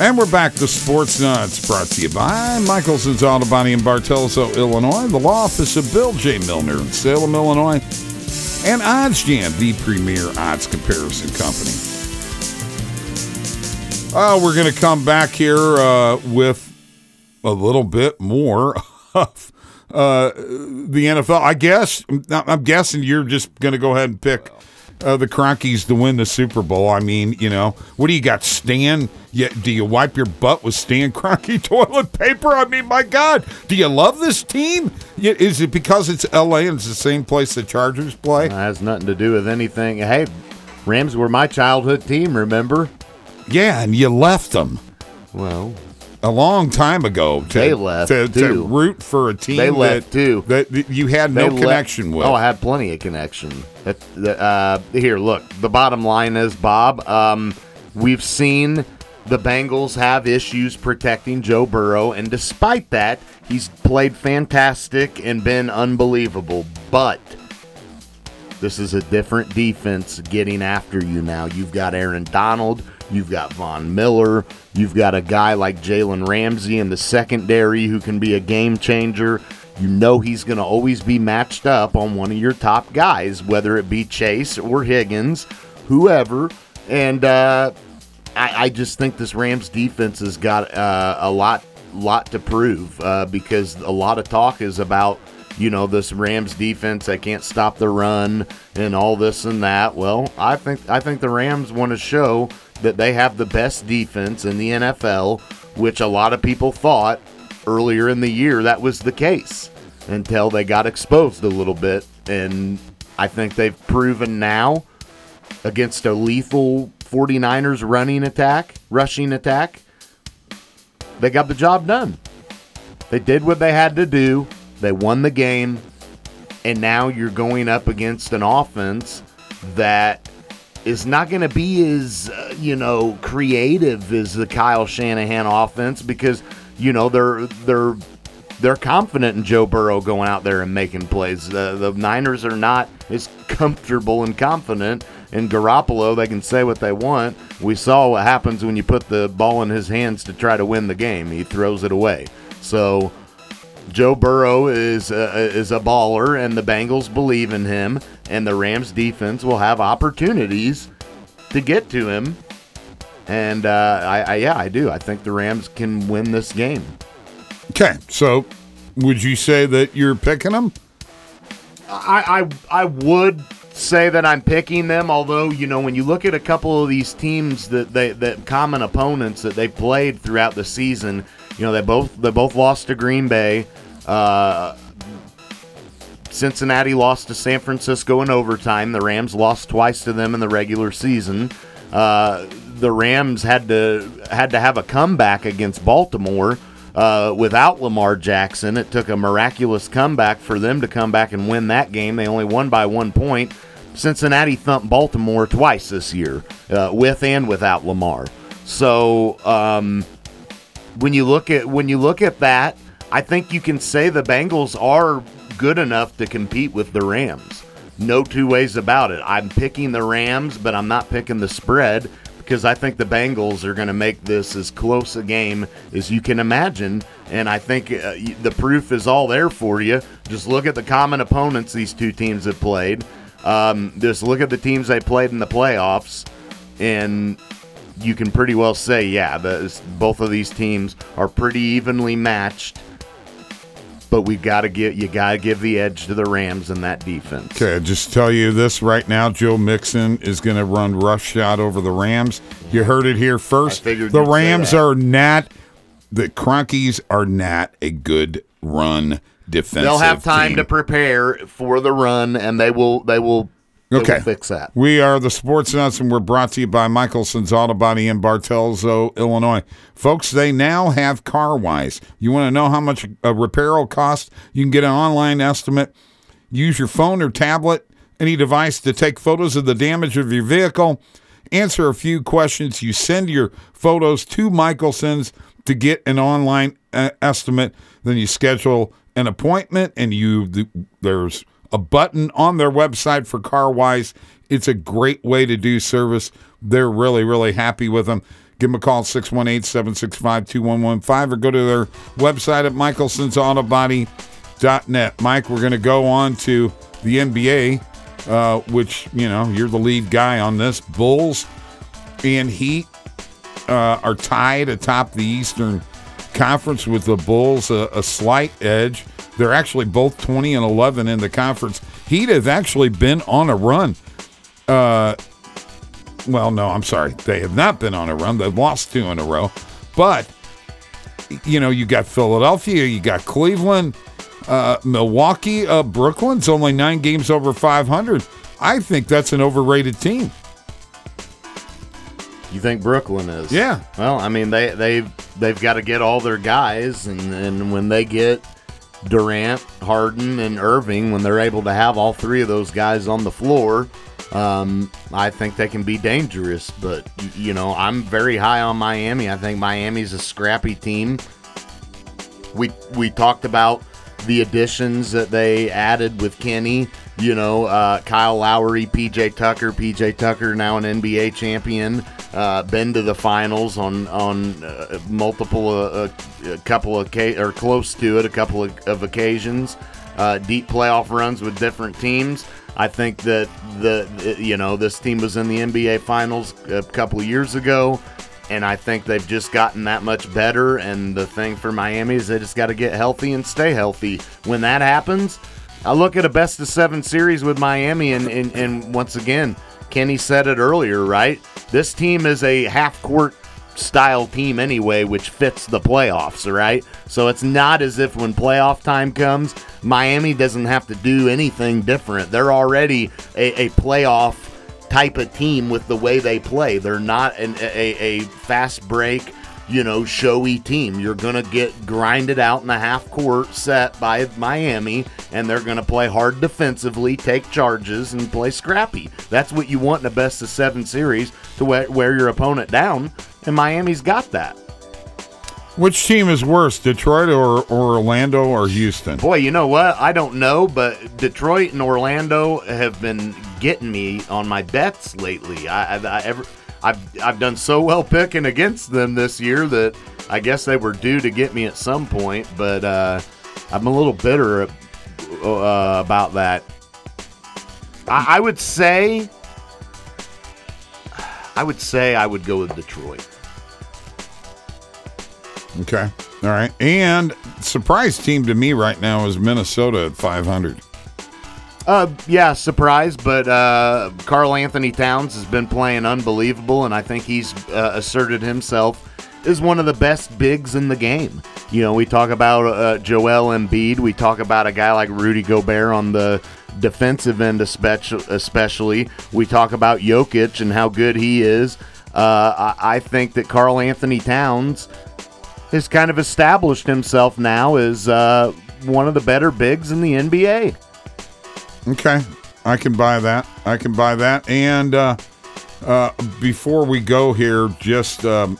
And we're back to Sports Nutz, brought to you by Michelson's Auto Body in Bartelso, Illinois, the law office of Bill J. Milner in Salem, Illinois, and OddsJam, the premier odds comparison company. Uh, we're going to come back here uh, with a little bit more of uh, the NFL. I guess I'm guessing you're just going to go ahead and pick uh, the Cronkies to win the Super Bowl. I mean, you know, what do you got, Stan? Yeah, do you wipe your butt with Stan Kroenke toilet paper? I mean, my God, do you love this team? Is it because it's L.A. and it's the same place the Chargers play? Has nothing to do with anything. Hey, Rams were my childhood team. Remember? Yeah, and you left them. Well, a long time ago. To, they left to, to, root for a team. They left that, too. That you had they no left. connection with. Oh, I had plenty of connection. Uh, here, look. The bottom line is, Bob. Um, we've seen the Bengals have issues protecting Joe Burrow, and despite that, he's played fantastic and been unbelievable. But this is a different defense getting after you now. You've got Aaron Donald You've got Von Miller. You've got a guy like Jalen Ramsey in the secondary who can be a game changer. You know he's going to always be matched up on one of your top guys, whether it be Chase or Higgins, whoever. And uh, I, I, just think this Rams defense has got uh, a lot, lot to prove uh, because a lot of talk is about you know this Rams defense that can't stop the run and all this and that. Well, I think I think the Rams want to show that they have the best defense in the NFL, which a lot of people thought earlier in the year that was the case until they got exposed a little bit. And I think they've proven now against a lethal 49ers running attack, rushing attack, they got the job done. They did what they had to do, they won the game, and now you're going up against an offense that is not going to be as uh, you know creative as the Kyle Shanahan offense because you know they're they're they're confident in Joe Burrow going out there and making plays. Uh, the Niners are not as comfortable and confident in Garoppolo. They can say what they want. We saw what happens when you put the ball in his hands to try to win the game. He throws it away. So Joe Burrow is uh, is a baller, and the Bengals believe in him, and the Rams defense will have opportunities to get to him. And uh, I, I, yeah, I do. I think the Rams can win this game. Okay, so would you say that you're picking them? I, I I would say that I'm picking them. Although you know, when you look at a couple of these teams that they that common opponents that they played throughout the season, you know, they both they both lost to Green Bay. Uh, Cincinnati lost to San Francisco in overtime. The Rams lost twice to them in the regular season. Uh, the Rams had to had to have a comeback against Baltimore uh, without Lamar Jackson. It took a miraculous comeback for them to come back and win that game. They only won by one point. Cincinnati thumped Baltimore twice this year, uh, with and without Lamar. So um, when you look at when you look at that, I think you can say the Bengals are good enough to compete with the Rams. No two ways about it. I'm picking the Rams, but I'm not picking the spread because I think the Bengals are going to make this as close a game as you can imagine. And I think uh, the proof is all there for you. Just look at the common opponents these two teams have played. Um, just look at the teams they played in the playoffs, and you can pretty well say, yeah, the, both of these teams are pretty evenly matched. But we got to get you got to give the edge to the Rams in that defense. Okay, just tell you this right now: Joe Mixon is going to run rush shot over the Rams. You heard it here first. The Rams are not. The Cronkies are not a good run defensive. They'll have time team. to prepare for the run, and they will. They will Okay. fix that. We are the Sports Nutz, and we're brought to you by Michelson's Auto Body in Bartelso, Illinois. Folks, they now have CarWise. You want to know how much a repair will cost? You can get an online estimate. Use your phone or tablet, any device to take photos of the damage of your vehicle. Answer a few questions. You send your photos to Michelson's to get an online uh, estimate. Then you schedule an appointment, and you there's a button on their website for CarWise. It's a great way to do service. They're really, really happy with them. Give them a call 618 765 2115 or go to their website at michelsonsautobody.net. Mike, we're going to go on to the NBA, uh, which, you know, you're the lead guy on this. Bulls and Heat uh, are tied atop the Eastern Conference with the Bulls a, a slight edge. They're actually both 20 and 11 in the conference. Heat have actually been on a run. Uh, well, no, I'm sorry. They have not been on a run. They've lost two in a row. But, you know, you got Philadelphia, you got Cleveland, uh, Milwaukee, uh, Brooklyn's only nine games over 500. I think that's an overrated team. You think Brooklyn is? Yeah. Well, I mean they they've they've got to get all their guys, and and when they get Durant, Harden, and Irving, when they're able to have all three of those guys on the floor, um, I think they can be dangerous. But you know, I'm very high on Miami. I think Miami's a scrappy team. We we talked about the additions that they added with Kenny. You know, uh, Kyle Lowry, PJ Tucker, PJ Tucker now an NBA champion. Uh, been to the finals on on uh, multiple, uh, a couple of or close to it, a couple of, of occasions. Uh, deep playoff runs with different teams. I think that the the- you know this team was in the NBA finals a couple of years ago and I think they've just gotten that much better. And the thing for Miami is they just got to get healthy and stay healthy. When that happens, I look at a best of seven series with Miami, and, and, and once again, Kenny said it earlier, right? This team is a half court style team anyway, which fits the playoffs, right? So it's not as if when playoff time comes, Miami doesn't have to do anything different. They're already a, a playoff type of team with the way they play. They're not an, a, a fast break, you know, showy team. You're going to get grinded out in the half court set by Miami, and they're going to play hard defensively, take charges, and play scrappy. That's what you want in a best of seven series to wear, wear your opponent down, and Miami's got that. Which team is worse, Detroit or, or Orlando or Houston? Boy, you know what? I don't know, but Detroit and Orlando have been getting me on my bets lately. I, I, I ever, I've, I've done so well picking against them this year that I guess they were due to get me at some point. But uh, I'm a little bitter uh, about that. I, I would say, I would say I would go with Detroit. Okay. All right. And surprise team to me right now is Minnesota at 500. Uh, yeah, surprise, but uh, Karl-Anthony Towns has been playing unbelievable, and I think he's uh, asserted himself as one of the best bigs in the game. You know, we talk about uh, Joel Embiid, we talk about a guy like Rudy Gobert on the defensive end, especially. We talk about Jokic and how good he is. Uh, I, I think that Karl-Anthony Towns has kind of established himself now as uh, one of the better bigs in the NBA. Okay. I can buy that. I can buy that. And uh, uh, before we go here, just um,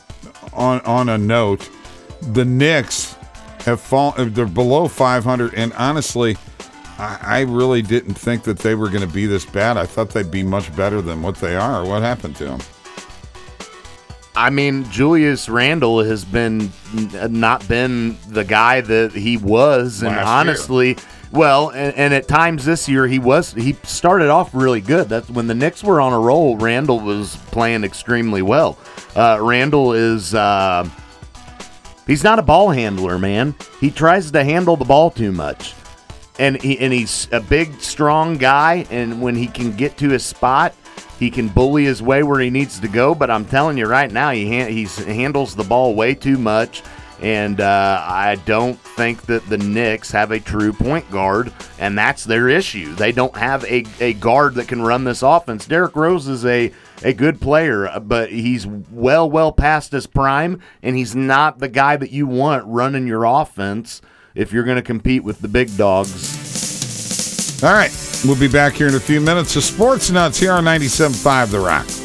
on on a note, the Knicks have fallen. They're below 500, and honestly, I, I really didn't think that they were going to be this bad. I thought they'd be much better than what they are. What happened to them? I mean, Julius Randle has been not been the guy that he was, and honestly. year. Well, and, and at times this year he was he started off really good. That's when the Knicks were on a roll. Randle was playing extremely well. Uh, Randle is uh, he's not a ball handler, man. He tries to handle the ball too much. And he, and he's a big, strong guy. And when he can get to his spot, he can bully his way where he needs to go. But I'm telling you right now, he han- he's handles the ball way too much. And uh, I don't think that the Knicks have a true point guard, and that's their issue. They don't have a, a guard that can run this offense. Derrick Rose is a a good player, but he's well, well past his prime, and he's not the guy that you want running your offense if you're going to compete with the big dogs. All right. We'll be back here in a few minutes. The Sports Nutz here on 97.5 The Rock.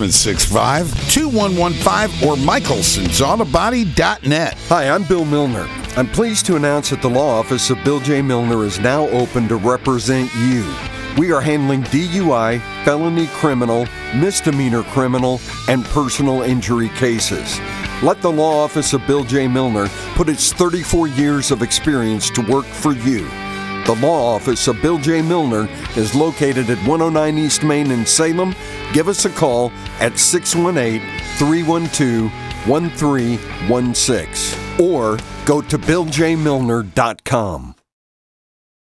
765 2115 or michelsonsautobody.net. Hi, I'm Bill Milner. I'm pleased to announce that the law office of Bill J. Milner is now open to represent you. We are handling DUI, felony criminal, misdemeanor criminal, and personal injury cases. Let the law office of Bill J. Milner put its 34 years of experience to work for you. The law office of Bill J. Milner is located at 109 East Main in Salem. Give us a call at 618 312 1316 or go to BillJMilner.com.